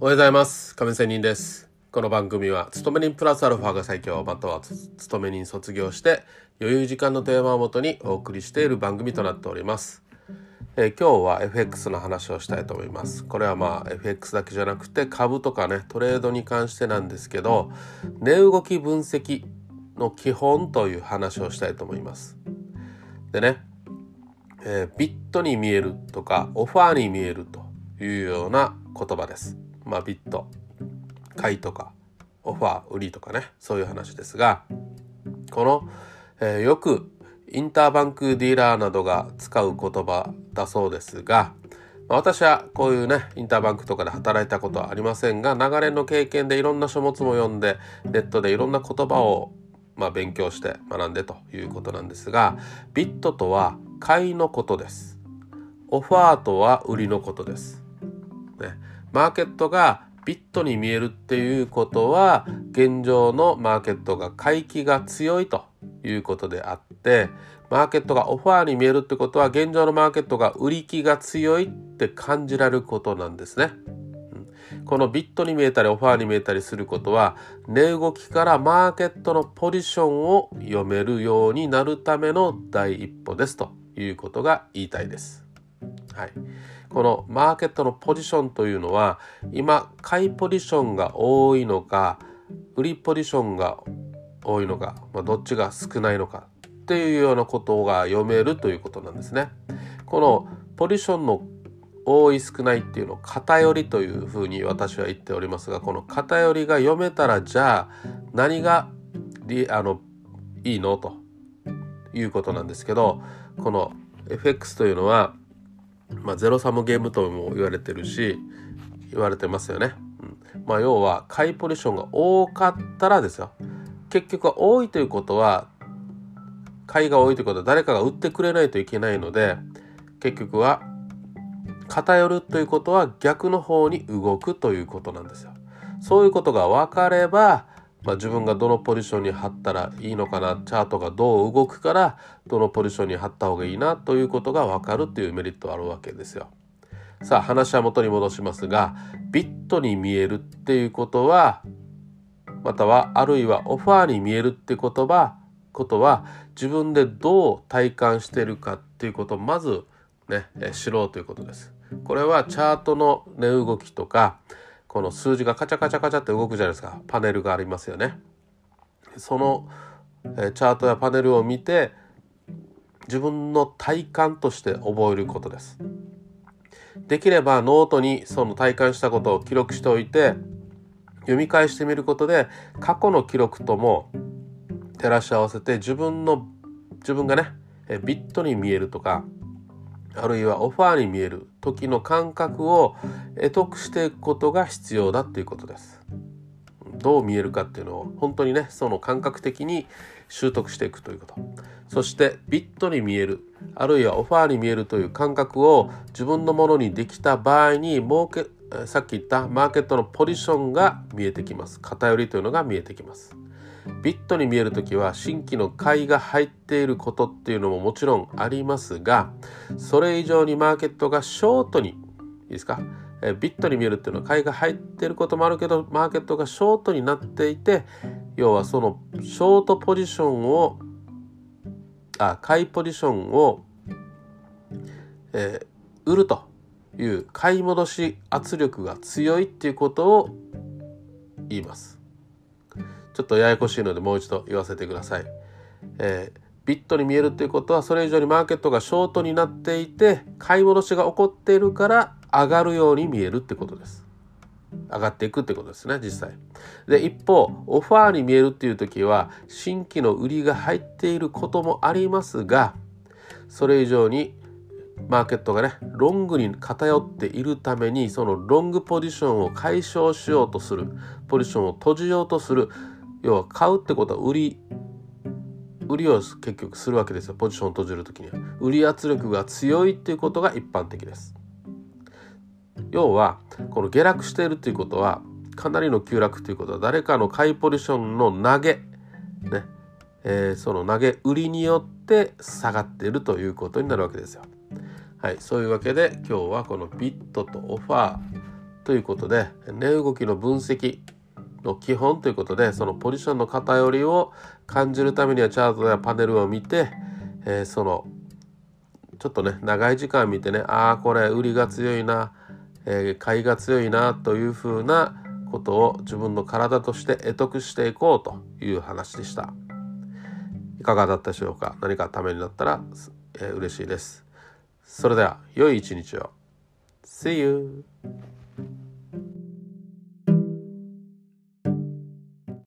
おはようございます。亀仙人です。この番組は勤め人プラスアルファが最強または勤め人卒業して余裕時間のテーマをもとにお送りしている番組となっております。えー、今日は FX の話をしたいと思います。これはまあ FX だけじゃなくて株とかねトレードに関してなんですけど値動き分析の基本という話をしたいと思います。でね、えー、ビットに見えるとかオファーに見えるというような言葉です。まあビット買いとかオファー売りとかねそういう話ですがこの、えー、よくインターバンクディーラーなどが使う言葉だそうですが、ま私はこういうね、インターバンクとかで働いたことはありませんが、長年の経験でいろんな書物も読んで、ネットでいろんな言葉をまあ、勉強して学んでということなんですが、ビットとは買いのことです。オファーとは売りのことです。ね、マーケットがビットに見えるっていうことは、現状のマーケットが買い気が強いということであってマーケットがオファーに見えるってことは現状のマーケットが売り気が強いって感じられることなんですね。このビットに見えたりオファーに見えたりすることは値動きからマーケットのポジションを読めるようになるための第一歩ですということが言いたいです。はい、このマーケットのポジションというのは今買いポジションが多いのか売りポジションが多いのか、まあ、どっちが少ないのかっていうようなことが読めるということなんですね。このポジションの多い少ないっていうのを偏りというふうに私は言っておりますがこの偏りが読めたらじゃあ何があのいいの？ということなんですけどこの FX というのは、まあ、ゼロサムゲームとも言われてるし言われてますよね。うん、まあ要は買いポジションが多かったらですよ結局は多いということは買いが多いということは誰かが売ってくれないといけないので結局は偏るということは逆の方に動くということなんですよ。そういうことが分かれば、まあ、自分がどのポジションに貼ったらいいのかなチャートがどう動くからどのポジションに貼った方がいいなということが分かるっていうメリットがあるわけですよ。さあ話は元に戻しますがビットに見えるっていうことはまたはあるいはオファーに見えるって言葉ことは自分でどう体感しているかっていうことをまずね知ろうということです。これはチャートの値動きとかこの数字がカチャカチャカチャって動くじゃないですかパネルがありますよね。そのチャートやパネルを見て自分の体感として覚えることです。できればノートにその体感したことを記録しておいて読み返してみることで過去の記録とも照らし合わせて自分の自分がねビットに見えるとかあるいはオファーに見える時の感覚を得得していくことが必要だっていうことです。どう見えるかっていうのを本当にねその感覚的に習得していくということ。そしてビットに見えるあるいはオファーに見えるという感覚を自分のものにできた場合に儲けさっき言ったマーケットのポジションが見えてきます。偏りというのが見えてきます。ビットに見える時は新規の買いが入っていることっていうのももちろんありますがそれ以上にマーケットがショートにいいですか？えビットに見えるっていうのは買いが入ってることもあるけどマーケットがショートになっていて要はそのショートポジションをあ買いポジションを、えー、売るという買い戻し圧力が強いっていうことを言います。ちょっとややこしいのでもう一度言わせてください。えー、ビットに見えるっていうことはそれ以上にマーケットがショートになっていて買い戻しが起こっているから上がるように見えるってことです。上がっていくってことですね実際。で一方オファーに見えるっていう時は新規の売りが入っていることもありますがそれ以上にマーケットがねロングに偏っているためにそのロングポジションを解消しようとするポジションを閉じようとする要は買うってことは売り売りを結局するわけですよ。ポジションを閉じる時には。売り圧力が強いっていうことが一般的です。要はこの下落しているということはかなりの急落ということは誰かの買いポジションの投げねえー、その投げ売りによって下がっているということになるわけですよ。はい、そういうわけで今日はこのビットとオファーということで値動きの分析の基本ということでそのポジションの偏りを感じるためにはチャートやパネルを見て、えー、そのちょっとね長い時間見てねああこれ売りが強いな、えー、買いが強いなというふうなことを自分の体として得得していこうという話でした。いかがだったでしょうか？何かためになったら、えー、嬉しいです。それでは良い一日を。See you!